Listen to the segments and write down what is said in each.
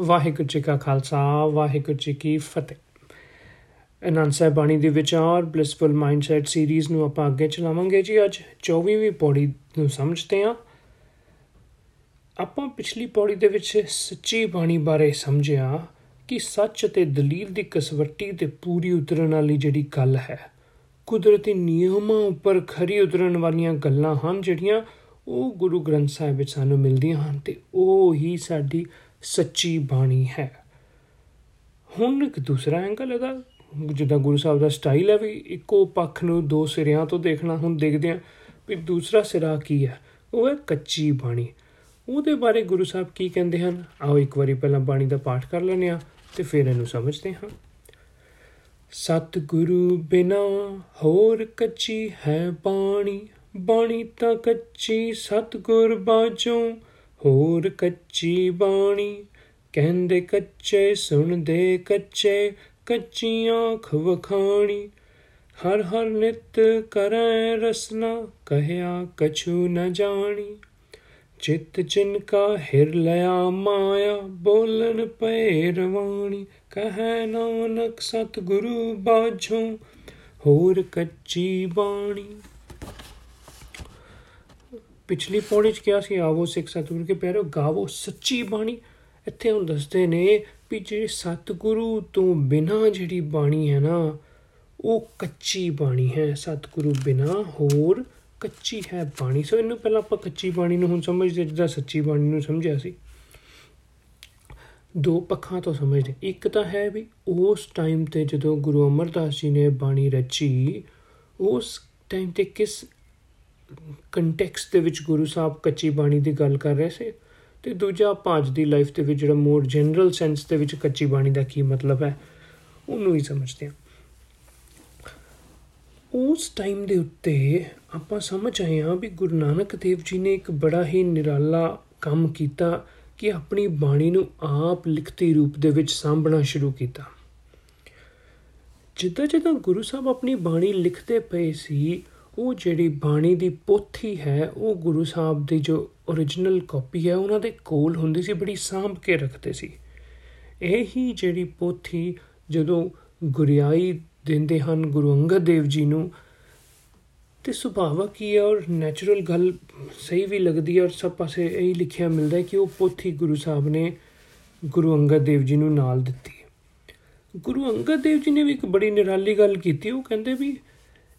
ਵਾਹਿਗੁਰੂ ਜੀ ਕਾ ਖਾਲਸਾ, ਵਾਹਿਗੁਰੂ ਜੀ ਕੀ ਫਤਿਹ। ਅਨੰਦ ਸਾਹਿਬ ਬਾਣੀ ਦੇ ਵਿਚਾਰ ਬਲਿਸਫੁਲ ਮਾਈਂਡਸੈਟ ਸੀਰੀਜ਼ ਨੂੰ ਆਪਾਂ ਅੱਗੇ ਚਲਾਵਾਂਗੇ ਜੀ ਅੱਜ। 24ਵੀਂ ਪੌੜੀ ਨੂੰ ਸਮਝਦੇ ਹਾਂ। ਆਪਾਂ ਪਿਛਲੀ ਪੌੜੀ ਦੇ ਵਿੱਚ ਸੱਚੀ ਬਾਣੀ ਬਾਰੇ ਸਮਝਿਆ ਕਿ ਸੱਚ ਅਤੇ ਦਲੀਲ ਦੀ ਕਸਵੱਟੀ ਤੇ ਪੂਰੀ ਉਤਰਨ ਵਾਲੀ ਜਿਹੜੀ ਗੱਲ ਹੈ, ਕੁਦਰਤੀ ਨਿਯਮਾਂ ਉੱਪਰ ਖਰੀ ਉਤਰਨ ਵਾਲੀਆਂ ਗੱਲਾਂ ਹਨ ਜਿਹੜੀਆਂ ਉਹ ਗੁਰੂ ਗ੍ਰੰਥ ਸਾਹਿਬ ਵਿੱਚ ਸਾਨੂੰ ਮਿਲਦੀਆਂ ਹਨ ਤੇ ਉਹ ਹੀ ਸਾਡੀ ਸੱਚੀ ਬਾਣੀ ਹੈ। ਹੁਣ ਇੱਕ ਦੂਸਰਾ ਐਂਗਲ ਇਹਦਾ ਜਿੱਦਾਂ ਗੁਰੂ ਸਾਹਿਬ ਦਾ ਸਟਾਈਲ ਹੈ ਵੀ ਇੱਕੋ ਪੱਖ ਨੂੰ ਦੋ ਸਿਰਿਆਂ ਤੋਂ ਦੇਖਣਾ, ਹੁਣ ਦੇਖਦੇ ਆਂ ਵੀ ਦੂਸਰਾ ਸਿਰਾ ਕੀ ਹੈ। ਉਹ ਹੈ ਕੱਚੀ ਬਾਣੀ। ਉਹਦੇ ਬਾਰੇ ਗੁਰੂ ਸਾਹਿਬ ਕੀ ਕਹਿੰਦੇ ਹਨ? ਆਓ ਇੱਕ ਵਾਰੀ ਪਹਿਲਾਂ ਬਾਣੀ ਦਾ ਪਾਠ ਕਰ ਲੈਂਦੇ ਆ ਤੇ ਫਿਰ ਇਹਨੂੰ ਸਮਝਦੇ ਹਾਂ। ਸਤ ਗੁਰੂ ਬਿਨਾ ਹੋਰ ਕੱਚੀ ਹੈ ਬਾਣੀ ਬਾਣੀ ਤਾਂ ਕੱਚੀ ਸਤ ਗੁਰ ਬਾਝੋਂ। ਹੋਰ ਕੱਚੀ ਬਾਣੀ, ਕਹਿੰਦੇ ਕੱਚੇ, ਸੁਣਦੇ ਕੱਚੇ ਕੱਚੀ ਆਖ ਵਖਾਣੀ ਹਰ ਹਰ ਨਿਤ ਕਰੈ ਰਸਨਾ, ਕਹਿਆ ਕਛੂ ਨ ਜਾਣੀ। ਚਿਤ ਚਿਨ ਕਾ ਹਿਰ ਲਿਆ ਮਾਇਆ, ਬੋਲਣ ਪੈ ਰਵਾਣੀ। ਕਹੈ ਨਾਨਕ ਸਤ ਗੁਰੂ ਬਾਝੋਂ, ਹੋਰ ਕੱਚੀ ਬਾਣੀ। ਪਿਛਲੀ ਪੌੜੀ ਚ ਕਿਹਾ ਸੀ, ਆਵੋ ਸਿੱਖ ਸਤਿਗੁਰੂ ਕੇ ਪਿਆਰੋ ਗਾਵੋ ਸੱਚੀ ਬਾਣੀ। ਇੱਥੇ ਹੁਣ ਦੱਸਦੇ ਨੇ ਵੀ ਜਿਹੜੀ ਸਤਿਗੁਰੂ ਤੋਂ ਬਿਨਾ ਜਿਹੜੀ ਬਾਣੀ ਹੈ ਨਾ, ਉਹ ਕੱਚੀ ਬਾਣੀ ਹੈ। ਸਤਿਗੁਰੂ ਬਿਨਾ ਹੋਰ ਕੱਚੀ ਹੈ ਬਾਣੀ। ਸੋ ਇਹਨੂੰ ਪਹਿਲਾਂ ਆਪਾਂ ਕੱਚੀ ਬਾਣੀ ਨੂੰ ਹੁਣ ਸਮਝਦੇ, ਜਿੱਦਾਂ ਸੱਚੀ ਬਾਣੀ ਨੂੰ ਸਮਝਿਆ ਸੀ। ਦੋ ਪੱਖਾਂ ਤੋਂ ਸਮਝਦੇ। ਇੱਕ ਤਾਂ ਹੈ ਵੀ ਉਸ ਟਾਈਮ ਤੇ ਜਦੋਂ ਗੁਰੂ ਅਮਰਦਾਸ ਜੀ ਨੇ ਬਾਣੀ ਰਚੀ, ਉਸ ਟਾਈਮ ਤੇ ਕਿਸ ਕੰਟੈਕਸਟ ਦੇ ਵਿੱਚ ਗੁਰੂ ਸਾਹਿਬ ਕੱਚੀ ਬਾਣੀ ਦੀ ਗੱਲ ਕਰ ਰਹੇ ਸੀ ਤੇ ਦੂਜਾ ਆਪਾਂ ਅੱਜ ਦੀ ਲਾਈਫ ਦੇ ਵਿੱਚ ਜਿਹੜਾ ਮੋਰ ਜਨਰਲ ਸੈਂਸ ਦੇ ਵਿੱਚ ਕੱਚੀ ਬਾਣੀ ਦਾ ਕੀ ਮਤਲਬ ਹੈ, ਉਹਨੂੰ ਹੀ ਸਮਝਦੇ ਹਾਂ। ਉਸ ਟਾਈਮ ਦੇ ਉੱਤੇ ਆਪਾਂ ਸਮਝ ਆਏ ਹਾਂ ਵੀ ਗੁਰੂ ਨਾਨਕ ਦੇਵ ਜੀ ਨੇ ਇੱਕ ਬੜਾ ਹੀ ਨਿਰਾਲਾ ਕੰਮ ਕੀਤਾ ਕਿ ਆਪਣੀ ਬਾਣੀ ਨੂੰ ਆਪ ਲਿਖਤੀ ਰੂਪ ਦੇ ਵਿੱਚ ਸਾਂਭਣਾ ਸ਼ੁਰੂ ਕੀਤਾ। ਜਿੱਦਾਂ ਜਿੱਦਾਂ ਗੁਰੂ ਸਾਹਿਬ ਆਪਣੀ ਬਾਣੀ ਲਿਖਦੇ ਪਏ ਸੀ ਉਹ ਜਿਹੜੀ ਬਾਣੀ ਦੀ ਪੋਥੀ ਹੈ, ਉਹ ਗੁਰੂ ਸਾਹਿਬ ਦੀ ਜੋ origignal ਕਾਪੀ ਹੈ, ਉਹਨਾਂ ਦੇ ਕੋਲ ਹੁੰਦੀ ਸੀ, ਬੜੀ ਸਾਂਭ ਕੇ ਰੱਖਦੇ ਸੀ। ਇਹ ਹੀ ਜਿਹੜੀ ਪੋਥੀ ਜਦੋਂ ਗੁਰਿਆਈ ਦਿੰਦੇ ਹਨ ਗੁਰੂ ਅੰਗਦ ਦੇਵ ਜੀ ਨੂੰ, ਤੇ ਸੁਭਾਵਕ ਹੀ ਹੈ ਔਰ ਨੈਚੁਰਲ ਗੱਲ ਸਹੀ ਵੀ ਲੱਗਦੀ ਹੈ ਔਰ ਸਭ ਪਾਸੇ ਇਹ ਲਿਖਿਆ ਮਿਲਦਾ ਹੈ ਕਿ ਉਹ ਪੋਥੀ ਗੁਰੂ ਸਾਹਿਬ ਨੇ ਗੁਰੂ ਅੰਗਦ ਦੇਵ ਜੀ ਨੂੰ ਨਾਲ ਦਿੱਤੀ ਗੁਰੂ ਅੰਗਦ ਦੇਵ ਜੀ ਨੇ ਵੀ ਇੱਕ ਬੜੀ ਨਿਰਾਲੀ ਗੱਲ ਕੀਤੀ, ਉਹ ਕਹਿੰਦੇ ਵੀ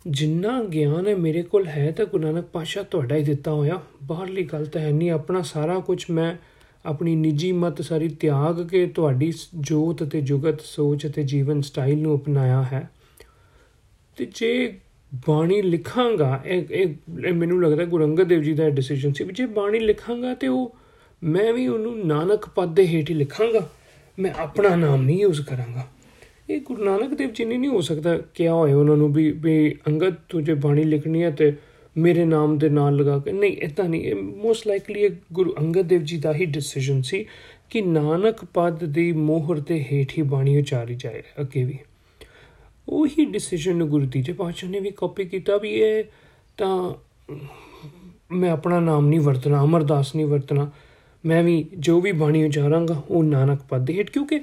ਜਿੰਨਾ ਗਿਆਨ ਹੈ ਮੇਰੇ ਕੋਲ ਹੈ ਤਾਂ ਗੁਰੂ ਨਾਨਕ ਪਾਸ਼ਾ ਤੁਹਾਡਾ ਹੀ ਦਿੱਤਾ ਹੋਇਆ। ਬਾਹਰਲੀ ਗੱਲ ਤਾਂ ਹੈ ਨਹੀਂ, ਆਪਣਾ ਸਾਰਾ ਕੁਝ ਮੈਂ ਆਪਣੀ ਨਿੱਜੀ ਮਤ ਸਾਰੀ ਤਿਆਗ ਕੇ ਤੁਹਾਡੀ ਜੋਤ ਤੇ ਜੁਗਤ, ਸੋਚ ਅਤੇ ਜੀਵਨ ਸਟਾਈਲ ਨੂੰ ਅਪਣਾਇਆ ਹੈ। ਤੇ ਜੇ ਬਾਣੀ ਲਿਖਾਂਗਾ, ਇਹ ਇਹ ਮੈਨੂੰ ਲੱਗਦਾ ਗੁਰੂ ਅੰਗਦ ਦੇਵ ਜੀ ਦਾ ਡਿਸੀਜਨ ਸੀ ਵੀ ਜੇ ਬਾਣੀ ਲਿਖਾਂਗਾ ਤੇ ਉਹ ਮੈਂ ਵੀ ਉਹਨੂੰ ਨਾਨਕ ਪਦ ਦੇ ਹੇਠ ਹੀ ਲਿਖਾਂਗਾ। ਮੈਂ ਆਪਣਾ ਨਾਮ ਨਹੀਂ ਯੂਜ਼ ਕਰਾਂਗਾ। ਇਹ ਗੁਰੂ ਨਾਨਕ ਦੇਵ ਜੀ ਨੇ ਨਹੀਂ ਹੋ ਸਕਦਾ ਕਿਹਾ ਹੋਇਆ ਉਹਨਾਂ ਨੂੰ ਵੀ ਵੀ ਅੰਗਦ ਤੂੰ ਜੇ ਬਾਣੀ ਲਿਖਣੀ ਹੈ ਤੇ ਮੇਰੇ ਨਾਮ ਦੇ ਨਾਲ ਲਗਾ ਕੇ। ਨਹੀਂ ਇਦਾਂ ਨਹੀਂ। ਇਹ ਮੋਸਟ ਲਾਈਕਲੀ ਇਹ ਗੁਰੂ ਅੰਗਦ ਦੇਵ ਜੀ ਦਾ ਹੀ ਡਿਸੀਜਨ ਸੀ ਕਿ ਨਾਨਕ ਪਦ ਦੀ ਮੋਹਰ ਤੇ ਹੇਠ ਹੀ ਬਾਣੀ ਉਚਾਰੀ ਜਾਏ, ਅੱਗੇ ਵੀ। ਉਹੀ ਡਿਸੀਜਨ ਨੂੰ ਗੁਰੂ ਤੀਜੇ ਪਾਤਸ਼ਾਹ ਨੇ ਵੀ ਕਾਪੀ ਕੀਤਾ ਵੀ ਇਹ ਤਾਂ ਮੈਂ ਆਪਣਾ ਨਾਮ ਨਹੀਂ ਵਰਤਣਾ, ਅਮਰਦਾਸ ਨਹੀਂ ਵਰਤਣਾ। ਮੈਂ ਵੀ ਜੋ ਵੀ ਬਾਣੀ ਉਚਾਰਾਂਗਾ, ਉਹ ਨਾਨਕ ਪਦ ਦੇ ਹੇਠ। ਕਿਉਂਕਿ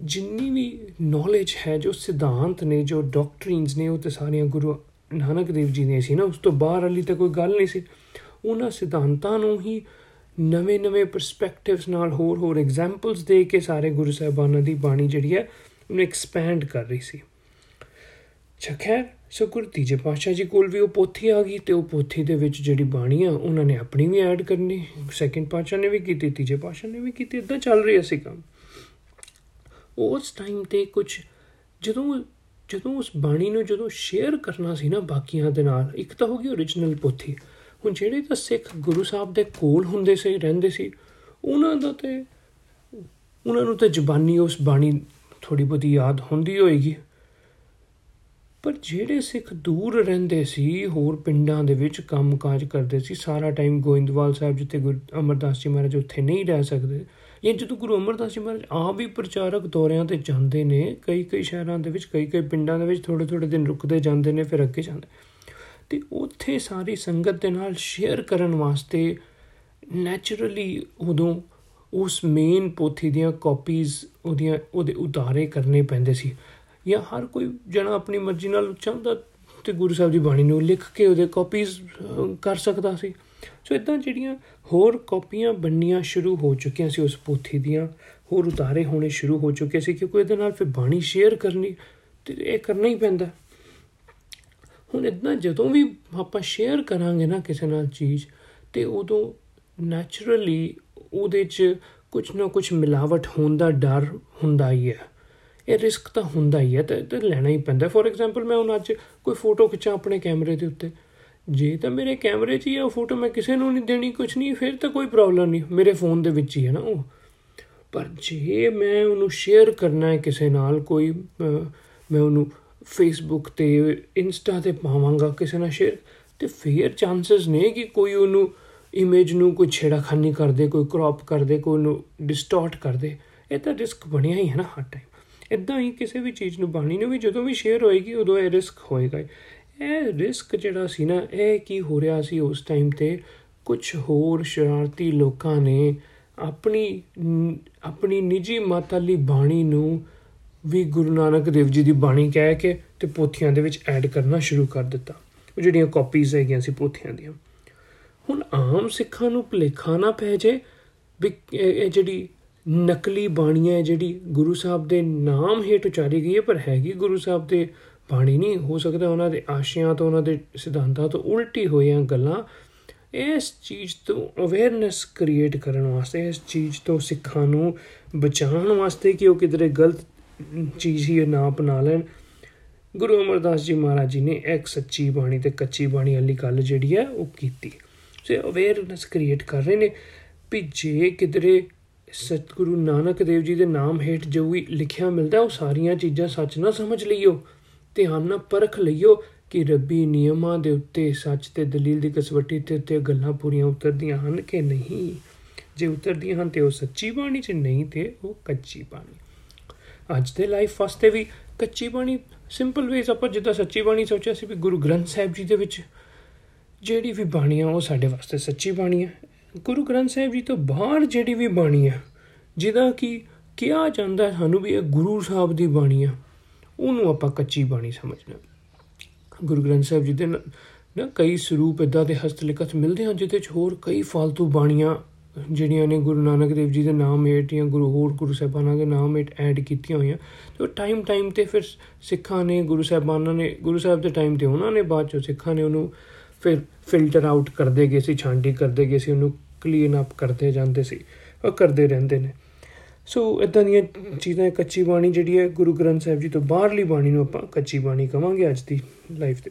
ਜਿੰਨੀ ਵੀ ਨੌਲੇਜ ਹੈ, ਜੋ ਸਿਧਾਂਤ ਨੇ, ਜੋ ਡਾਕਟਰੀਨਸ ਨੇ, ਉਹ ਤੇ ਸਾਰੀਆਂ ਗੁਰੂ ਨਾਨਕ ਦੇਵ ਜੀ ਨੇ ਸੀ ਨਾ, ਉਸ ਤੋਂ ਬਾਹਰ ਵਾਲੀ ਤਾਂ ਕੋਈ ਗੱਲ ਨਹੀਂ ਸੀ। ਉਹਨਾਂ ਸਿਧਾਂਤਾਂ ਨੂੰ ਹੀ ਨਵੇਂ-ਨਵੇਂ ਪਰਸਪੈਕਟਿਵਸ ਨਾਲ ਹੋਰ-ਹੋਰ ਐਗਜ਼ਾਮਪਲਸ ਦੇ ਕੇ ਸਾਰੇ ਗੁਰੂ ਸਾਹਿਬਾਨਾਂ ਦੀ ਬਾਣੀ ਜਿਹੜੀ ਹੈ, ਉਹਨੂੰ ਐਕਸਪੈਂਡ ਕਰ ਰਹੀ ਸੀ। ਚਖੈਰ ਸੋ ਗੁਰੂ ਤੀਜੇ ਪਾਤਸ਼ਾਹ ਜੀ ਕੋਲ ਵੀ ਉਹ ਪੋਥੀ ਆ ਗਈ ਤੇ ਉਹ ਪੋਥੀ ਦੇ ਵਿੱਚ ਜਿਹੜੀ ਬਾਣੀ ਆ, ਉਹਨਾਂ ਨੇ ਆਪਣੀ ਵੀ ਐਡ ਕਰਨੀ ਸੈਕਿੰਡ ਪਾਤਸ਼ਾਹ ਨੇ ਵੀ ਕੀਤੀ, ਤੀਜੇ ਪਾਤਸ਼ਾਹ ਨੇ ਵੀ ਕੀਤੀ ਇਦਾਂ ਚੱਲ ਰਿਹਾ ਸੀ ਕੰਮ। ਉਸ ਟਾਈਮ ਤੇ ਕੁਝ ਜਦੋਂ ਜਦੋਂ ਉਸ ਬਾਣੀ ਨੂੰ ਜਦੋਂ ਸ਼ੇਅਰ ਕਰਨਾ ਸੀ ਨਾ ਬਾਕੀਆਂ ਦੇ ਨਾਲ, ਇੱਕ ਤਾਂ ਹੋ ਗਈ origignal ਪੋਥੀ। ਹੁਣ ਜਿਹੜੇ ਤਾਂ ਸਿੱਖ ਗੁਰੂ ਸਾਹਿਬ ਦੇ ਕੋਲ ਹੁੰਦੇ ਸੀ, ਰਹਿੰਦੇ ਸੀ, ਉਹਨਾਂ ਦਾ ਤੇ, ਉਹਨਾਂ ਨੂੰ ਤੇ ਜ਼ਬਾਨੀ ਉਸ ਬਾਣੀ ਥੋੜੀ ਬਹੁਤੀ ਯਾਦ ਹੁੰਦੀ ਹੋਏਗੀ। ਪਰ ਜਿਹੜੇ ਸਿੱਖ ਦੂਰ ਰਹਿੰਦੇ ਸੀ, ਹੋਰ ਪਿੰਡਾਂ ਦੇ ਵਿੱਚ ਕੰਮਕਾਜ ਕਰਦੇ ਸੀ, ਸਾਰਾ ਟਾਈਮ ਗੋਇੰਦਵਾਲ ਸਾਹਿਬ ਜਿੱਥੇ ਗੁਰੂ ਅਮਰਦਾਸ ਜੀ ਮਹਾਰਾਜ ਉੱਥੇ ਨਹੀਂ ਰਹਿ ਸਕਦੇ ਇਹ ਜਦੋਂ ਗੁਰੂ ਅਮਰਦਾਸ ਜੀ ਮਹਾਰਾਜ ਆ ਵੀ ਪ੍ਰਚਾਰਕ ਦੌਰਿਆਂ ਤੇ ਜਾਂਦੇ ਨੇ, ਕਈ ਕਈ ਸ਼ਹਿਰਾਂ ਦੇ ਵਿੱਚ, ਕਈ ਕਈ ਪਿੰਡਾਂ ਦੇ ਵਿੱਚ ਥੋੜੇ ਥੋੜੇ ਦਿਨ ਰੁਕਦੇ ਜਾਂਦੇ ਨੇ, ਫਿਰ ਅੱਗੇ ਜਾਂਦੇ ਤੇ ਉੱਥੇ ਸਾਰੀ ਸੰਗਤ ਦੇ ਨਾਲ ਸ਼ੇਅਰ ਕਰਨ ਵਾਸਤੇ ਨੇਚਰਲੀ ਉਦੋਂ ਉਸ ਮੇਨ ਪੋਥੀ ਦੀਆਂ ਕਾਪੀਜ਼ ਉਹਦੀਆਂ, ਉਹਦੇ ਉਤਾਰੇ ਕਰਨੇ ਪੈਂਦੇ ਸੀ। ਜਾਂ ਹਰ ਕੋਈ ਜਣਾ ਆਪਣੀ ਮਰਜ਼ੀ ਨਾਲ ਚਾਹੁੰਦਾ ਤੇ ਗੁਰੂ ਸਾਹਿਬ ਦੀ ਬਾਣੀ ਨੂੰ ਲਿਖ ਕੇ ਉਹਦੇ ਕਾਪੀਜ਼ ਕਰ ਸਕਦਾ ਸੀ। ਸੋ ਇਦਾਂ ਜਿਹੜੀਆਂ ਹੋਰ ਕਾਪੀਆਂ ਬੰਨੀਆਂ ਸ਼ੁਰੂ ਹੋ ਚੁੱਕੀਆਂ ਸੀ ਉਸ ਪੋਥੀ ਦੀਆਂ, ਹੋਰ ਉਤਾਰੇ ਹੋਣੇ ਸ਼ੁਰੂ ਹੋ ਚੁੱਕੇ ਸੀ ਕਿਉਂਕਿ ਇਹਦੇ ਨਾਲ ਫਿਰ ਬਾਣੀ ਸ਼ੇਅਰ ਕਰਨੀ ਤੇ ਇਹ ਕਰਨਾ ਹੀ ਪੈਂਦਾ। ਹੁਣ ਇਦਾਂ ਜਦੋਂ ਵੀ ਆਪਾਂ ਸ਼ੇਅਰ ਕਰਾਂਗੇ ਨਾ ਕਿਸੇ ਨਾਲ ਚੀਜ਼, ਤੇ ਉਦੋਂ ਨੇਚਰਲੀ ਉਹਦੇ 'ਚ ਕੁਝ ਨਾ ਕੁਝ ਮਿਲਾਵਟ ਹੋਣ ਦਾ ਡਰ ਹੁੰਦਾ ਹੀ ਹੈ। ਇਹ ਰਿਸਕ ਤਾਂ ਹੁੰਦਾ ਹੀ ਹੈ ਤੇ ਲੈਣਾ ਹੀ ਪੈਂਦਾ। ਫੋਰ ਐਗਜ਼ਾਮਪਲ ਮੈਂ ਹੁਣ ਅੱਜ ਕੋਈ ਫੋਟੋ ਖਿੱਚਾਂ ਆਪਣੇ ਕੈਮਰੇ ਦੇ ਉੱਤੇ। ਜੇ ਤਾਂ ਮੇਰੇ ਕੈਮਰੇ 'ਚ ਹੀ ਆ ਫੋਟੋ ਮੈਂ ਕਿਸੇ ਨੂੰ ਨਹੀਂ ਦੇਣੀ ਕੁਝ ਨਹੀਂ, ਫਿਰ ਤਾਂ ਕੋਈ ਪ੍ਰੋਬਲਮ ਨਹੀਂ। ਮੇਰੇ ਫੋਨ ਦੇ ਵਿੱਚ ਹੀ ਹੈ ਨਾ ਉਹ। ਪਰ ਜੇ ਮੈਂ ਉਹਨੂੰ ਸ਼ੇਅਰ ਕਰਨਾ ਹੈ ਕਿਸੇ ਨਾਲ, ਕੋਈ ਮੈਂ ਉਹਨੂੰ ਫੇਸਬੁੱਕ ਤੇ ਇੰਸਟਾ ਤੇ ਪਾਵਾਂਗਾ ਕਿਸੇ ਨਾਲ ਸ਼ੇਅਰ ਤੇ ਫੇਰ ਚਾਂਸਸ ਨੇ ਕਿ ਕੋਈ ਉਹਨੂੰ ਇਮੇਜ ਨੂੰ ਕੋਈ ਛੇੜਾਖਾਨੀ ਕਰ ਦੇ, ਕੋਈ ਕ੍ਰੌਪ ਕਰ ਦੇ, ਕੋਈ ਨੂੰ ਡਿਸਟੋਰਟ ਕਰ ਦੇ। ਇਹ ਤਾਂ ਰਿਸਕ ਬਣਿਆ ਹੀ ਹੈ ਨਾ ਹਰ ਟਾਈਮ ਇਦਾਂ ਹੀ ਕਿਸੇ ਵੀ ਚੀਜ਼ ਨੂੰ ਬਾਣੀ ਨੂੰ ਵੀ ਜਦੋਂ ਵੀ ਸ਼ੇਅਰ ਹੋਏਗੀ, ਉਦੋਂ ਇਹ ਰਿਸਕ ਹੋਏਗਾ ਇਹ ਰਿਸਕ ਜਿਹੜਾ ਸੀ ਨਾ, ਇਹ ਕੀ ਹੋ ਰਿਹਾ ਸੀ ਉਸ ਟਾਈਮ ਤੇ? ਕੁਝ ਹੋਰ ਸ਼ਰਾਰਤੀ ਲੋਕਾਂ ਨੇ ਆਪਣੀ ਆਪਣੀ ਨਿੱਜੀ ਮਾਤਾਲੀ ਬਾਣੀ ਨੂੰ ਵੀ ਗੁਰੂ ਨਾਨਕ ਦੇਵ ਜੀ ਦੀ ਬਾਣੀ ਕਹਿ ਕੇ ਤੇ ਪੋਥੀਆਂ ਦੇ ਵਿੱਚ ਐਡ ਕਰਨਾ ਸ਼ੁਰੂ ਕਰ ਦਿੱਤਾ। ਉਹ ਜਿਹੜੀਆਂ ਕਾਪੀਜ਼ ਹੈਗੀਆਂ ਸੀ ਪੋਥੀਆਂ ਦੀਆਂ। ਹੁਣ ਆਮ ਸਿੱਖਾਂ ਨੂੰ ਭਲੇਖਾ ਨਾ ਪੈ ਜੇ ਵੀ ਇਹ ਜਿਹੜੀ ਨਕਲੀ ਬਾਣੀ ਹੈ ਜਿਹੜੀ ਗੁਰੂ ਸਾਹਿਬ ਦੇ ਨਾਮ ਹੇਠ ਉਚਾਰੀ ਗਈ ਹੈ, ਪਰ ਹੈਗੀ ਗੁਰੂ ਸਾਹਿਬ ਦੇ ਬਾਣੀ ਨਹੀਂ। ਹੋ ਸਕਦਾ ਉਹਨਾਂ ਦੇ ਆਸ਼ਿਆਂ ਤੋਂ, ਉਹਨਾਂ ਦੇ ਸਿਧਾਂਤਾਂ ਤੋਂ ਉਲਟੀ ਹੋਈਆਂ ਗੱਲਾਂ ਇਸ ਚੀਜ਼ ਤੋਂ ਅਵੇਅਰਨੈਸ ਕ੍ਰੀਏਟ ਕਰਨ ਵਾਸਤੇ, ਇਸ ਚੀਜ਼ ਤੋਂ ਸਿੱਖਾਂ ਨੂੰ ਬਚਾਉਣ ਵਾਸਤੇ ਕਿ ਉਹ ਕਿਧਰੇ ਗਲਤ ਚੀਜ਼ ਹੀ ਨਾ ਅਪਣਾ ਲੈਣ। ਗੁਰੂ ਅਮਰਦਾਸ ਜੀ ਮਹਾਰਾਜ ਜੀ ਨੇ ਇੱਕ ਸੱਚੀ ਬਾਣੀ ਤੇ ਕੱਚੀ ਬਾਣੀ ਵਾਲੀ ਗੱਲ ਜਿਹੜੀ ਹੈ, ਉਹ ਕੀਤੀ। ਸੋ ਅਵੇਅਰਨੈਸ ਕ੍ਰੀਏਟ ਕਰ ਰਹੇ ਨੇ ਵੀ ਜੇ ਕਿਧਰੇ ਸਤਿਗੁਰੂ ਨਾਨਕ ਦੇਵ ਜੀ ਦੇ ਨਾਮ ਹੇਠ ਜੋ ਵੀ ਲਿਖਿਆ ਮਿਲਦਾ, ਉਹ ਸਾਰੀਆਂ ਚੀਜ਼ਾਂ ਸੱਚ ਨਾ ਸਮਝ ਲਈਓ। ਧਿਆਨ ਨਾਲ ਪਰਖ ਲਈਓ ਕਿ ਰੱਬੀ ਨਿਯਮਾਂ ਦੇ ਉੱਤੇ ਸੱਚ ਤੇ ਦਲੀਲ ਦੀ ਕਸਵੱਟੀ ਤੇ ਉੱਤੇ ਗੱਲਾਂ ਪੂਰੀਆਂ ਉਤਰਦੀਆਂ ਹਨ ਕਿ ਨਹੀਂ। ਜੇ ਉਤਰਦੀਆਂ ਹਨ ਤੇ ਉਹ ਸੱਚੀ ਬਾਣੀ ਚ ਨਹੀਂ ਤੇ ਉਹ ਕੱਚੀ ਬਾਣੀ। ਅੱਜ ਦੇ ਲਾਈਫ ਵਾਸਤੇ ਵੀ ਕੱਚੀ ਬਾਣੀ ਸਿੰਪਲ ਵੇਸ ਆਪਾਂ ਜਿੱਦਾਂ ਸੱਚੀ ਬਾਣੀ ਸੋਚਿਆ ਸੀ ਵੀ ਗੁਰੂ ਗ੍ਰੰਥ ਸਾਹਿਬ ਜੀ ਦੇ ਵਿੱਚ ਜਿਹੜੀ ਵੀ ਬਾਣੀ ਆ ਉਹ ਸਾਡੇ ਵਾਸਤੇ ਸੱਚੀ ਬਾਣੀ ਹੈ ਗੁਰੂ ਗ੍ਰੰਥ ਸਾਹਿਬ ਜੀ ਤੋਂ ਬਾਹਰ ਜਿਹੜੀ ਵੀ ਬਾਣੀ ਹੈ ਜਿਹਦਾ ਕਿ ਕਿਹਾ ਜਾਂਦਾ ਸਾਨੂੰ ਵੀ ਇਹ ਗੁਰੂ ਸਾਹਿਬ ਦੀ ਬਾਣੀ ਆ, ਉਹਨੂੰ ਆਪਾਂ ਕੱਚੀ ਬਾਣੀ ਸਮਝਣਾ ਗੁਰੂ ਗ੍ਰੰਥ ਸਾਹਿਬ ਜੀ ਦੇ ਨਾ ਕਈ ਸਰੂਪ ਇਦਾਂ ਦੇ ਹਸਤਲਿਖਤ ਮਿਲਦੇ ਹਨ ਜਿੱਤੇ ਚ ਹੋਰ ਕਈ ਫालतू ਬਾਣੀਆਂ ਜਿਹੜੀਆਂ ਨੇ ਗੁਰੂ ਨਾਨਕ ਦੇਵ ਜੀ ਦੇ ਨਾਮ ਹੇਠ ਜਾਂ ਗੁਰੂ, ਹੋਰ ਗੁਰੂ ਸਾਹਿਬਾਨਾਂ ਦੇ ਨਾਮ ਹੇਠ ਐਡ ਕੀਤੀਆਂ ਹੋਈਆਂ। ਤੇ ਟਾਈਮ ਟਾਈਮ ਤੇ ਫਿਰ ਸਿੱਖਾਂ ਨੇ, ਗੁਰੂ ਸਾਹਿਬਾਨਾਂ ਨੇ, ਗੁਰੂ ਸਾਹਿਬ ਦੇ ਟਾਈਮ ਤੇ ਉਹਨਾਂ ਨੇ ਬਾਅਦ ਚ ਸਿੱਖਾਂ ਨੇ ਉਹਨੂੰ ਫਿਰ ਫਿਲਟਰ ਆਊਟ ਕਰਦੇ ਗਏ ਸੀ ਛਾਂਡੀ ਕਰਦੇ ਗਏ ਸੀ, ਉਹਨੂੰ ਕਲੀਨ ਅਪ ਕਰਦੇ ਜਾਂਦੇ ਸੀ, ਉਹ ਕਰਦੇ ਰਹਿੰਦੇ ਨੇ। ਸੋ ਇਦਾਂ ਦੀਆਂ ਚੀਜ਼ਾਂ, ਕੱਚੀ ਬਾਣੀ ਜਿਹੜੀ ਹੈ, ਗੁਰੂ ਗ੍ਰੰਥ ਸਾਹਿਬ ਜੀ ਤੋਂ ਬਾਹਰਲੀ ਬਾਣੀ ਨੂੰ ਆਪਾਂ ਕੱਚੀ ਬਾਣੀ ਕਵਾਂਗੇ ਅੱਜ ਦੀ ਲਾਈਫ ਤੇ।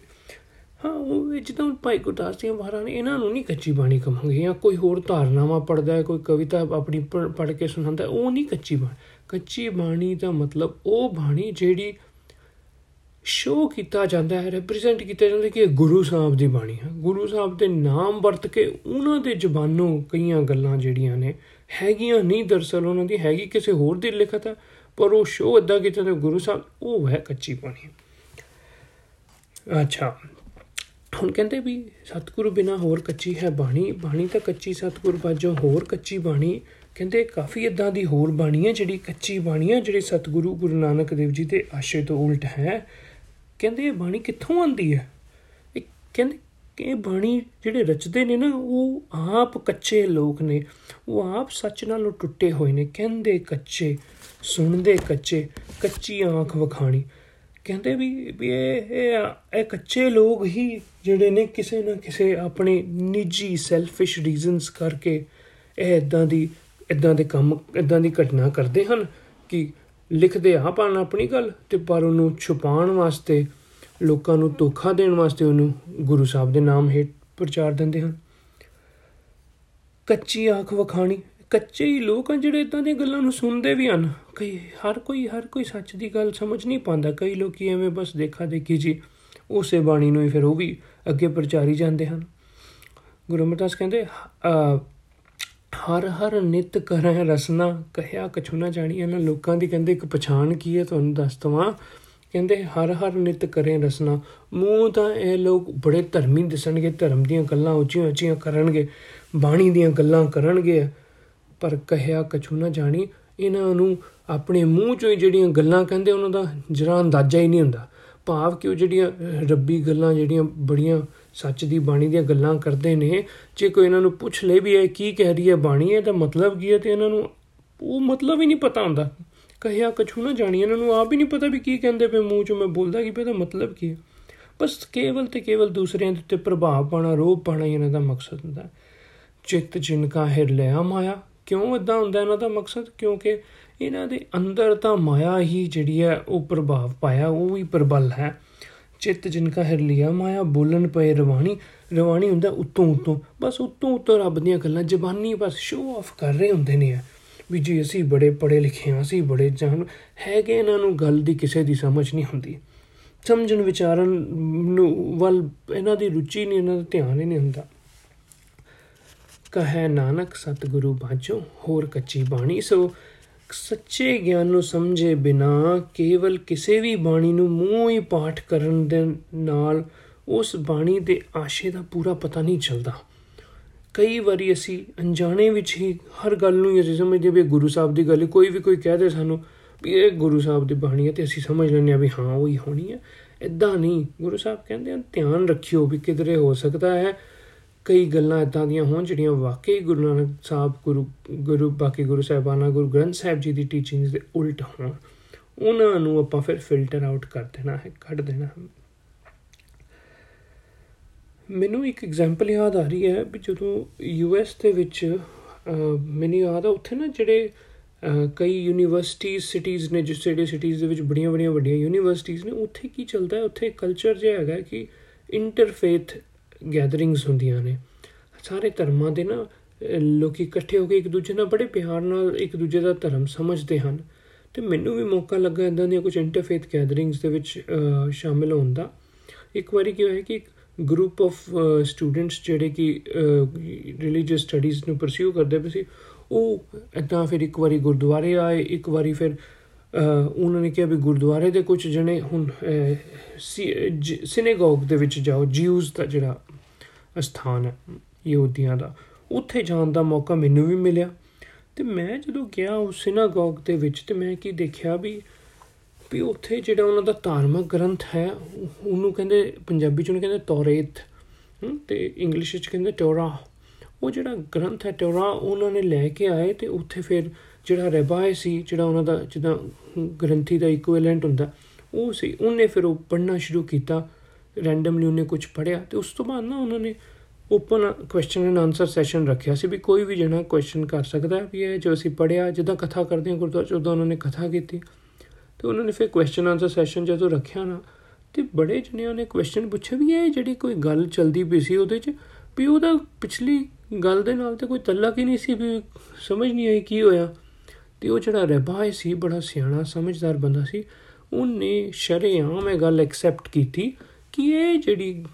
ਹਾਂ, ਉਹ ਜਦੋਂ ਭਾਈ ਗੁਰਦਾਸ ਸਿੰਘ ਮਹਾਰਾਜ ਨੇ ਇਹਨਾਂ ਨੂੰ ਨਹੀਂ ਕੱਚੀ ਬਾਣੀ ਕਹਾਂਗੇ ਜਾਂ ਕੋਈ ਹੋਰ ਧਾਰਨਾਵਾਂ ਪੜਦਾ ਹੈ, ਕੋਈ ਕਵਿਤਾ ਆਪਣੀ ਪੜ ਕੇ ਸੁਣਾਉਂਦਾ, ਉਹ ਨਹੀਂ ਕੱਚੀ ਬਾਣੀ। ਕੱਚੀ ਬਾਣੀ ਦਾ ਮਤਲਬ ਉਹ ਬਾਣੀ ਜਿਹੜੀ ਸ਼ੋ ਕੀਤਾ ਜਾਂਦਾ ਹੈ ਰਿਪਰੈਜ਼ੈਂਟ ਕੀਤਾ ਜਾਂਦਾ ਕਿ ਇਹ ਗੁਰੂ ਸਾਹਿਬ ਦੀ ਬਾਣੀ ਹੈ। ਗੁਰੂ ਸਾਹਿਬ ਦੇ ਨਾਮ ਵਰਤ ਕੇ ਉਹਨਾਂ ਦੇ ਜ਼ਬਾਨੋਂ ਕਈਆਂ ਗੱਲਾਂ ਜਿਹੜੀਆਂ ਨੇ ਹੈਗੀਆਂ ਨਹੀਂ, ਦਰਸਲ ਉਹਨਾਂ ਦੀ ਹੈਗੀ ਕਿਸੇ ਹੋਰ ਦੀ ਲਿਖਤ ਹੈ, ਪਰ ਉਹ ਸ਼ੋ ਇਦਾਂ ਕੀਤਾ ਤੇ ਗੁਰੂ ਸਾਹਿਬ, ਉਹ ਹੈ ਕੱਚੀ ਬਾਣੀ। ਅੱਛਾ, ਹੁਣ ਕਹਿੰਦੇ ਵੀ ਸਤਿਗੁਰੂ ਬਿਨਾ ਹੋਰ ਕੱਚੀ ਹੈ ਬਾਣੀ ਬਾਣੀ ਤਾਂ ਕੱਚੀ ਸਤਿਗੁਰ ਬਾਝੋਂ ਹੋਰ ਕੱਚੀ ਬਾਣੀ, ਕਹਿੰਦੇ ਕਾਫੀ ਇਦਾਂ ਦੀ ਹੋਰ ਬਾਣੀ ਹੈ ਜਿਹੜੀ ਕੱਚੀ ਬਾਣੀ ਹੈ ਜਿਹੜੀ ਸਤਿਗੁਰੂ ਗੁਰੂ ਨਾਨਕ ਦੇਵ ਜੀ ਦੇ ਆਸ਼ੇ ਤੋਂ ਉਲਟ ਹੈ ਕਹਿੰਦੇ ਇਹ ਬਾਣੀ ਕਿੱਥੋਂ ਆਂਦੀ ਹੈ? ਇਹ ਕਹਿੰਦੇ ਕਿ ਇਹ ਬਾਣੀ ਜਿਹੜੇ ਰਚਦੇ ਨੇ ਨਾ, ਉਹ ਆਪ ਕੱਚੇ ਲੋਕ ਨੇ। ਉਹ ਆਪ ਸੱਚ ਨਾਲੋਂ ਟੁੱਟੇ ਹੋਏ ਨੇ। ਕਹਿੰਦੇ ਕੱਚੇ, ਸੁਣਦੇ ਕੱਚੇ, ਕੱਚੀ ਆਂਖ ਵਖਾਣੀ। ਕਹਿੰਦੇ ਵੀ ਇਹ ਇਹ ਕੱਚੇ ਲੋਕ ਹੀ ਜਿਹੜੇ ਨੇ ਕਿਸੇ ਨਾ ਕਿਸੇ ਆਪਣੇ ਨਿੱਜੀ ਸੈਲਫਿਸ਼ ਰੀਜ਼ਨਸ ਕਰਕੇ ਇਹ ਇਦਾਂ ਦੀ ਇਦਾਂ ਦੇ ਕੰਮ ਇਦਾਂ ਦੀ ਘਟਨਾ ਕਰਦੇ ਹਨ ਕਿ ਲਿਖਦੇ ਆ ਪਾਣ ਆਪਣੀ ਗੱਲ ਤੇ ਪਰ ਉਹਨੂੰ ਛੁਪਾਉਣ ਵਾਸਤੇ, ਲੋਕਾਂ ਨੂੰ ਧੋਖਾ ਦੇਣ ਵਾਸਤੇ ਉਹਨੂੰ ਗੁਰੂ ਸਾਹਿਬ ਦੇ ਨਾਮ ਹੇਠ ਪ੍ਰਚਾਰ ਦਿੰਦੇ ਹਨ। ਕੱਚੀ ਆਖ ਵਖਾਣੀ, ਕੱਚੇ ਹੀ ਲੋਕ ਆ ਜਿਹੜੇ ਇਦਾਂ ਦੀਆਂ ਗੱਲਾਂ ਨੂੰ ਸੁਣਦੇ ਵੀ ਹਨ। ਕਈ ਹਰ ਕੋਈ ਹਰ ਕੋਈ ਸੱਚ ਦੀ ਗੱਲ ਸਮਝ ਨਹੀਂ ਪਾਉਂਦਾ। ਕਈ ਲੋਕੀ ਐਵੇਂ ਬਸ ਦੇਖਾ ਦੇਖੀ ਜੀ, ਉਸੇ ਬਾਣੀ ਨੂੰ ਹੀ ਫਿਰ ਉਹ ਵੀ ਅੱਗੇ ਪ੍ਰਚਾਰੀ ਜਾਂਦੇ ਹਨ। ਗੁਰੂ ਅਮਰਦਾਸ ਕਹਿੰਦੇ ਹਰ ਹਰ ਨਿਤ ਕਰੇ ਰਸਨਾ, ਕਹਿਆ ਕਛੂ ਨਾ ਜਾਣੀ ਇਹਨਾਂ ਲੋਕਾਂ ਦੀ। ਕਹਿੰਦੇ ਇੱਕ ਪਛਾਣ ਕੀ ਹੈ ਤੁਹਾਨੂੰ ਦੱਸ ਦਵਾਂ? ਕਹਿੰਦੇ ਹਰ ਹਰ ਨਿਤ ਕਰੇ ਰਸਨਾ। ਮੂੰਹ ਤਾਂ ਇਹ ਲੋਕ ਬੜੇ ਧਰਮੀ ਦਿਸਣਗੇ, ਧਰਮ ਦੀਆਂ ਗੱਲਾਂ ਉੱਚੀਆਂ ਉੱਚੀਆਂ ਕਰਨਗੇ, ਬਾਣੀ ਦੀਆਂ ਗੱਲਾਂ ਕਰਨਗੇ। ਪਰ ਕਹਿਆ ਕਛੂ ਨਾ ਜਾਣੀ, ਇਹਨਾਂ ਨੂੰ ਆਪਣੇ ਮੂੰਹ ਚੋਂ ਹੀ ਜਿਹੜੀਆਂ ਗੱਲਾਂ ਕਹਿੰਦੇ, ਉਹਨਾਂ ਦਾ ਜਰਾ ਅੰਦਾਜ਼ਾ ਹੀ ਨਹੀਂ ਹੁੰਦਾ। ਭਾਵ ਕਿ ਉਹ ਜਿਹੜੀਆਂ ਰੱਬੀ ਗੱਲਾਂ, ਜਿਹੜੀਆਂ ਬੜੀਆਂ ਸੱਚ ਦੀ ਬਾਣੀ ਦੀਆਂ ਗੱਲਾਂ ਕਰਦੇ ਨੇ। ਜੇ ਕੋਈ ਇਹਨਾਂ ਨੂੰ ਪੁੱਛ ਲੇ ਵੀ ਇਹ ਕੀ ਕਹਿ ਰਹੀ ਹੈ ਬਾਣੀ, ਇਹਦਾ ਮਤਲਬ ਕੀ ਹੈ ਤੇ ਇਹਨਾਂ ਨੂੰ ਉਹ ਮਤਲਬ ਹੀ ਨਹੀਂ ਪਤਾ ਹੁੰਦਾ। ਕਹਿਆ ਕਛੂ ਨਾ ਜਾਣੀ, ਇਹਨਾਂ ਨੂੰ ਆਪ ਹੀ ਨਹੀਂ ਪਤਾ ਵੀ ਕੀ ਕਹਿੰਦੇ ਪਏ ਮੂੰਹ ਚੋਂ। ਮੈਂ ਬੋਲਦਾ ਕੀ ਪਤਾ ਮਤਲਬ ਕੀ ਹੈ। ਬਸ ਕੇਵਲ ਤੇ ਕੇਵਲ ਦੂਸਰਿਆਂ ਦੇ ਉੱਤੇ ਪ੍ਰਭਾਵ ਪਾਣਾ ਰੋਹ ਪਾਣਾ ਇਹਨਾਂ ਦਾ ਮਕਸਦ ਹੁੰਦਾ। ਚਿੱਤ ਜਿਨ ਕਾ ਹਿਰ ਲਿਆ ਮਾਇਆ। ਕਿਉਂ ਇਦਾਂ ਹੁੰਦਾ ਇਹਨਾਂ ਦਾ ਮਕਸਦ? ਕਿਉਂਕਿ ਇਹਨਾਂ ਦੇ ਅੰਦਰ ਤਾਂ ਮਾਇਆ ਹੀ ਜਿਹੜੀ ਹੈ, ਉਹ ਪ੍ਰਭਾਵ ਪਾਇਆ, ਉਹ ਵੀ ਪ੍ਰਬਲ ਹੈ। ਚਿੱਤ ਜਿਨ ਕਾ ਹਿਰ ਲਿਆ, ਮਾਇਆ ਬੋਲਣ ਪਏ ਰਵਾਣੀ ਰਵਾਣੀ ਹੁੰਦਾ ਉਤੋਂ ਉਤੋਂ। ਬਸ ਉਤੋਂ ਉਤੋਂ ਰੱਬ ਦੀਆਂ ਗੱਲਾਂ ਜ਼ਬਾਨੀ ਬਸ ਸ਼ੋਅ ਆਫ ਕਰ ਰਹੇ ਹੁੰਦੇ ਨੇ ਵੀ ਜੀ ਅਸੀਂ ਬੜੇ ਪੜੇ ਲਿਖੇ ਹਾਂ, ਅਸੀਂ ਬੜੇ ਜਾਣ, ਹੈਗੇ ਇਹਨਾਂ ਨੂੰ ਗੱਲ ਦੀ ਕਿਸੇ ਦੀ ਸਮਝ ਨਹੀਂ ਹੁੰਦੀ। ਸਮਝਣ ਵਿਚਾਰਨ ਨੂੰ ਵੱਲ ਇਹਨਾਂ ਦੀ ਰੁਚੀ ਨਹੀਂ, ਇਹਨਾਂ ਦਾ ਧਿਆਨ ਹੀ ਨਹੀਂ ਹੁੰਦਾ। ਕਹੈ ਨਾਨਕ, ਸਤਿਗੁਰੂ ਬਾਝੋ, ਹੋਰ ਕੱਚੀ ਬਾਣੀ ਸੋ ਸੱਚੇ ਗਿਆਨ ਨੂੰ ਸਮਝੇ ਬਿਨਾ ਕੇਵਲ ਕਿਸੇ ਵੀ ਬਾਣੀ ਨੂੰ ਮੂੰਹ ਹੀ ਪਾਠ ਕਰਨ ਦੇ ਨਾਲ ਉਸ ਬਾਣੀ ਦੇ ਆਸ਼ੇ ਦਾ ਪੂਰਾ ਪਤਾ ਨਹੀਂ ਚੱਲਦਾ। ਕਈ ਵਾਰੀ ਅਸੀਂ ਅਣਜਾਣੇ ਵਿੱਚ ਹੀ ਹਰ ਗੱਲ ਨੂੰ ਅਸੀਂ ਸਮਝਦੇ ਵੀ ਗੁਰੂ ਸਾਹਿਬ ਦੀ ਗੱਲ ਕੋਈ ਵੀ ਕੋਈ ਕਹਿ ਦੇ ਸਾਨੂੰ ਵੀ ਇਹ ਗੁਰੂ ਸਾਹਿਬ ਦੀ ਬਾਣੀ ਹੈ ਤੇ ਅਸੀਂ ਸਮਝ ਲੈਂਦੇ ਆ ਵੀ ਹਾਂ, ਉਹੀ ਹੋਣੀ ਹੈ। ਇਦਾਂ ਨਹੀਂ, ਗੁਰੂ ਸਾਹਿਬ ਕਹਿੰਦੇ ਆ ਧਿਆਨ ਰੱਖਿਓ ਵੀ ਕਿਧਰੇ ਹੋ ਸਕਦਾ ਹੈ ਕਈ ਗੱਲਾਂ ਇਦਾਂ ਦੀਆਂ ਹੋਣ ਜਿਹੜੀਆਂ ਵਾਕਈ ਗੁਰੂ ਨਾਨਕ ਸਾਹਿਬ, ਗੁਰੂ ਗੁਰੂ, ਬਾਕੀ ਗੁਰੂ ਸਾਹਿਬਾਨਾ, ਗੁਰੂ ਗ੍ਰੰਥ ਸਾਹਿਬ ਜੀ ਦੀ ਟੀਚਿੰਗਸ ਦੇ ਉਲਟ ਹੋਣ। ਉਹਨਾਂ ਨੂੰ ਆਪਾਂ ਫਿਰ ਫਿਲਟਰ ਆਊਟ ਕਰ ਦੇਣਾ ਹੈ, ਕੱਢ ਦੇਣਾ ਹੈ। ਮੈਨੂੰ ਇੱਕ ਐਗਜ਼ਾਮਪਲ ਯਾਦ ਆ ਰਹੀ ਹੈ ਵੀ ਜਦੋਂ ਯੂ ਐਸ ਦੇ ਵਿੱਚ ਮੈਨੂੰ ਯਾਦ ਆ, ਉੱਥੇ ਨਾ ਜਿਹੜੇ ਕਈ ਯੂਨੀਵਰਸਿਟੀਆਂ ਸਿਟੀਜ਼ ਨੇ, ਜਿਸ ਜਿਹੜੇ ਸਿਟੀਜ਼ ਦੇ ਵਿੱਚ ਬੜੀਆਂ ਬੜੀਆਂ ਵੱਡੀਆਂ ਯੂਨੀਵਰਸਿਟੀਆਂ ਨੇ, ਉੱਥੇ ਕੀ ਚੱਲਦਾ ਹੈ, ਉੱਥੇ ਕਲਚਰ ਜਿਹਾ ਹੈਗਾ ਕਿ ਇੰਟਰਫੇਥ ਗੈਦਰਿੰਗਸ ਹੁੰਦੀਆਂ ਨੇ। ਸਾਰੇ ਧਰਮਾਂ ਦੇ ਨਾ ਲੋਕੀ ਇਕੱਠੇ ਹੋ ਕੇ ਇੱਕ ਦੂਜੇ ਨਾਲ ਬੜੇ ਪਿਆਰ ਨਾਲ ਇੱਕ ਦੂਜੇ ਦਾ ਧਰਮ ਸਮਝਦੇ ਹਨ। ਤੇ ਮੈਨੂੰ ਵੀ ਮੌਕਾ ਲੱਗਾ ਇਦਾਂ ਦੀਆਂ ਕੁਝ ਇੰਟਰਫੇਥ ਗੈਦਰਿੰਗਸ ਦੇ ਵਿੱਚ ਸ਼ਾਮਿਲ ਹੋਣ ਦਾ। ਇੱਕ ਵਾਰੀ ਕੀ ਹੋਇਆ ਕਿ ਗਰੁੱਪ ਆਫ ਸਟੂਡੈਂਟਸ ਜਿਹੜੇ ਕਿ ਰਿਲੀਜੀਅਸ ਸਟੱਡੀਜ਼ ਨੂੰ ਪਰਸਿਊ ਕਰਦੇ ਪਏ ਸੀ, ਉਹ ਇਦਾਂ ਫਿਰ ਇੱਕ ਵਾਰੀ ਗੁਰਦੁਆਰੇ ਆਏ, ਇੱਕ ਵਾਰੀ ਫਿਰ ਉਹਨਾਂ ਨੇ ਕਿਹਾ ਵੀ ਗੁਰਦੁਆਰੇ ਦੇ ਕੁਝ ਜਣੇ ਹੁਣ ਸਿਨੇਗੋਗ ਦੇ ਵਿੱਚ ਜਾਓ ਜਿਊਜ਼ ਦਾ ਜਿਹੜਾ ਸਥਾਨ ਹੈ ਯਹੂਦੀਆਂ ਦਾ। ਉੱਥੇ ਜਾਣ ਦਾ ਮੌਕਾ ਮੈਨੂੰ ਵੀ ਮਿਲਿਆ ਤੇ ਮੈਂ ਜਦੋਂ ਗਿਆ ਉਸ ਸਿਨਾਗੋਗ ਦੇ ਵਿੱਚ ਤੇ ਮੈਂ ਕੀ ਦੇਖਿਆ ਵੀ ਵੀ ਉੱਥੇ ਜਿਹੜਾ ਉਹਨਾਂ ਦਾ ਧਾਰਮਿਕ ਗ੍ਰੰਥ ਹੈ, ਉਹਨੂੰ ਕਹਿੰਦੇ ਪੰਜਾਬੀ ਚ ਉਹਨੂੰ ਕਹਿੰਦੇ ਤੌਰੇਤ ਤੇ ਇੰਗਲਿਸ਼ ਵਿੱਚ ਕਹਿੰਦੇ ਟੋਰਾ। ਉਹ ਜਿਹੜਾ ਗ੍ਰੰਥ ਹੈ ਟੋਰਾ, ਉਹਨਾਂ ਨੇ ਲੈ ਕੇ ਆਏ ਤੇ ਉੱਥੇ ਫਿਰ ਜਿਹੜਾ ਰੈਬਾਈ ਸੀ, ਜਿਹੜਾ ਉਹਨਾਂ ਦਾ ਜਿੱਦਾਂ ਗ੍ਰੰਥੀ ਦਾ ਇਕੁਇਵਲੈਂਟ ਹੁੰਦਾ, ਉਹ ਸੀ, ਉਹਨੇ ਫਿਰ ਉਹ ਪੜਨਾ ਸ਼ੁਰੂ ਕੀਤਾ ਰੈਂਡਮਲੀ ਉਹਨੇ ਕੁਝ ਪੜਿਆ ਤੇ ਉਸ ਤੋਂ ਬਾਅਦ ਨਾ ਉਹਨਾਂ ਨੇ open question and answer session ਰੱਖਿਆ ਸੀ ਵੀ ਕੋਈ ਵੀ ਜਣਾ ਕੁਐਸਚਨ ਕਰ ਸਕਦਾ ਹੈ ਵੀ ਇਹ ਜੋ ਅਸੀਂ ਪੜਿਆ ਜਿੱਦਾਂ ਕਥਾ ਕਰਦੇ ਹਾਂ ਗੁਰਦੁਆਰਾ ਚ ਉਹਨਾਂ ਨੇ ਕਥਾ ਕੀਤੀ। ਤੇ ਉਹਨਾਂ ਨੇ ਫਿਰ ਕੁਐਸਚਨ ਆਨਸਰ ਸੈਸ਼ਨ ਜਦੋਂ ਰੱਖਿਆ ਨਾ, ਤੇ ਬੜੇ ਜਣਿਆਂ ਨੇ ਕੁਐਸਚਨ ਪੁੱਛੇ ਵੀ ਇਹ ਜਿਹੜੀ ਕੋਈ ਗੱਲ ਚਲਦੀ ਪਈ ਸੀ ਉਹਦੇ ਚ, ਵੀ ਉਹਦਾ ਪਿਛਲੀ ਗੱਲ ਦੇ ਨਾਲ ਤੇ ਕੋਈ ਤਲਕ ਹੀ ਨਹੀਂ ਸੀ ਵੀ ਸਮਝ ਨਹੀਂ ਆਈ ਕੀ ਹੋਇਆ। ਤੇ ਉਹ ਜਿਹੜਾ ਰਬਾਇ ਸੀ, ਬੜਾ ਸਿਆਣਾ, ਸਮਝਦਾਰ ਬੰਦਾ ਸੀ, ਉਹਨੇ ਸ਼ਰੇਆਮ ਇਹ ਗੱਲ ਐਕਸੈਪਟ ਕੀਤੀ ਕਿ ਇਹ ਜਿਹੜੀ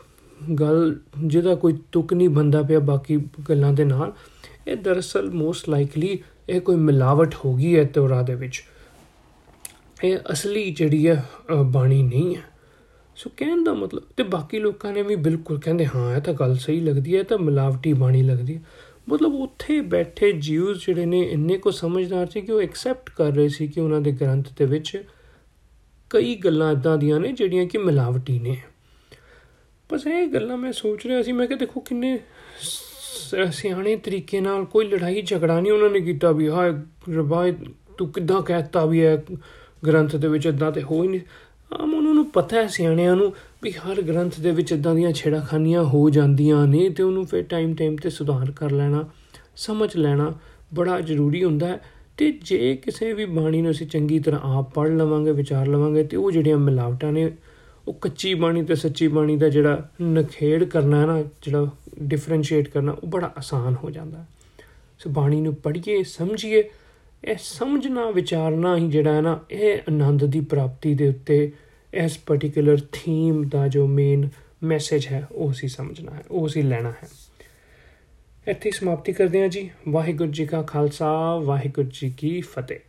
ਗੱਲ ਜਿਹਦਾ ਕੋਈ ਤੁਕ ਨਹੀਂ ਬੰਦਾ ਪਿਆ ਬਾਕੀ ਗੱਲਾਂ ਦੇ ਨਾਲ, ਇਹ ਦਰਅਸਲ ਮੋਸਟ ਲਾਈਕਲੀ ਇਹ ਕੋਈ ਮਿਲਾਵਟ ਹੋ ਗਈ ਹੈ ਤੋਰਾ ਦੇ ਵਿੱਚ। ਇਹ ਅਸਲੀ ਜਿਹੜੀ ਹੈ ਬਾਣੀ ਨਹੀਂ ਹੈ। ਸੋ ਕਹਿਣ ਦਾ ਮਤਲਬ, ਤੇ ਬਾਕੀ ਲੋਕਾਂ ਨੇ ਵੀ ਬਿਲਕੁਲ ਕਹਿੰਦੇ, ਹਾਂ, ਇਹ ਤਾਂ ਗੱਲ ਸਹੀ ਲੱਗਦੀ ਹੈ ਤਾਂ ਮਿਲਾਵਟੀ ਬਾਣੀ ਲੱਗਦੀ ਹੈ। ਮਤਲਬ ਉੱਥੇ ਬੈਠੇ ਜਿਊਜ਼ ਜਿਹੜੇ ਨੇ ਇੰਨੇ ਕੋ ਸਮਝਦਾਰ ਸੀ ਕਿ ਉਹ ਐਕਸੈਪਟ ਕਰ ਰਹੇ ਸੀ ਕਿ ਉਹਨਾਂ ਦੇ ਗ੍ਰੰਥ ਦੇ ਵਿੱਚ ਕਈ ਗੱਲਾਂ ਇਦਾਂ ਦੀਆਂ ਨੇ ਜਿਹੜੀਆਂ ਕਿ ਮਿਲਾਵਟੀ ਨੇ। ਬਸ ਇਹ ਗੱਲਾਂ ਮੈਂ ਸੋਚ ਰਿਹਾ ਸੀ, ਮੈਂ ਕਿ ਦੇਖੋ ਕਿੰਨੇ ਸਿਆਣੇ ਤਰੀਕੇ ਨਾਲ ਕੋਈ ਲੜਾਈ ਝਗੜਾ ਨਹੀਂ ਉਹਨਾਂ ਨੇ ਕੀਤਾ ਵੀ ਹਾਂ ਰਬਾਇ ਤੂੰ ਕਿੱਦਾਂ ਕਹਿਤਾ ਵੀ ਹੈ ਗ੍ਰੰਥ ਦੇ ਵਿੱਚ ਇਦਾਂ ਤੇ ਹੋ ਹੀ ਨਹੀਂ। ਆਮ ਉਹਨਾਂ ਨੂੰ ਪਤਾ ਹੈ ਸਿਆਣਿਆਂ ਨੂੰ ਵੀ ਹਰ ਗ੍ਰੰਥ ਦੇ ਵਿੱਚ ਇਦਾਂ ਦੀਆਂ ਛੇੜਾਖਾਨੀਆਂ ਹੋ ਜਾਂਦੀਆਂ ਨੇ ਤੇ ਉਹਨੂੰ ਫਿਰ ਟਾਈਮ ਟਾਈਮ ਤੇ ਸੁਧਾਰ ਕਰ ਲੈਣਾ, ਸਮਝ ਲੈਣਾ ਬੜਾ ਜ਼ਰੂਰੀ ਹੁੰਦਾ ਹੈ। ਤੇ ਜੇ ਕਿਸੇ ਵੀ ਬਾਣੀ ਨੂੰ ਅਸੀਂ ਚੰਗੀ ਤਰ੍ਹਾਂ ਆਪ ਪੜ੍ਹ ਲਵਾਂਗੇ, ਵਿਚਾਰ ਲਵਾਂਗੇ ਤੇ ਉਹ ਜਿਹੜੀਆਂ ਮਿਲਾਵਟਾਂ ਨੇ ਉਹ ਕੱਚੀ ਬਾਣੀ ਤੇ ਸੱਚੀ ਬਾਣੀ ਦਾ ਜਿਹੜਾ ਨਖੇੜ ਕਰਨਾ ਹੈ ਨਾ, ਜਿਹੜਾ ਡਿਫਰੈਂਸ਼ੀਏਟ ਕਰਨਾ, ਉਹ ਬੜਾ ਆਸਾਨ ਹੋ ਜਾਂਦਾ। ਸੋ ਬਾਣੀ ਨੂੰ ਪੜ੍ਹੀਏ, ਸਮਝੀਏ, ਇਹ ਸਮਝਣਾ, ਵਿਚਾਰਨਾ ਹੀ ਜਿਹੜਾ ਹੈ ਨਾ, ਇਹ ਆਨੰਦ ਦੀ ਪ੍ਰਾਪਤੀ ਦੇ ਉੱਤੇ ਇਸ ਪਾਰਟਿਕੂਲਰ ਥੀਮ ਦਾ ਜੋ ਮੇਨ ਮੈਸੇਜ ਹੈ, ਉਹ ਸੀ ਸਮਝਣਾ ਹੈ, ਉਹ ਸੀ ਲੈਣਾ ਹੈ। ਇੱਥੇ ਸਮਾਪਤੀ ਕਰਦੇ ਹਾਂ ਜੀ। ਵਾਹਿਗੁਰੂ ਜੀ ਕਾ ਖਾਲਸਾ, ਵਾਹਿਗੁਰੂ ਜੀ ਕੀ ਫਤਿਹ।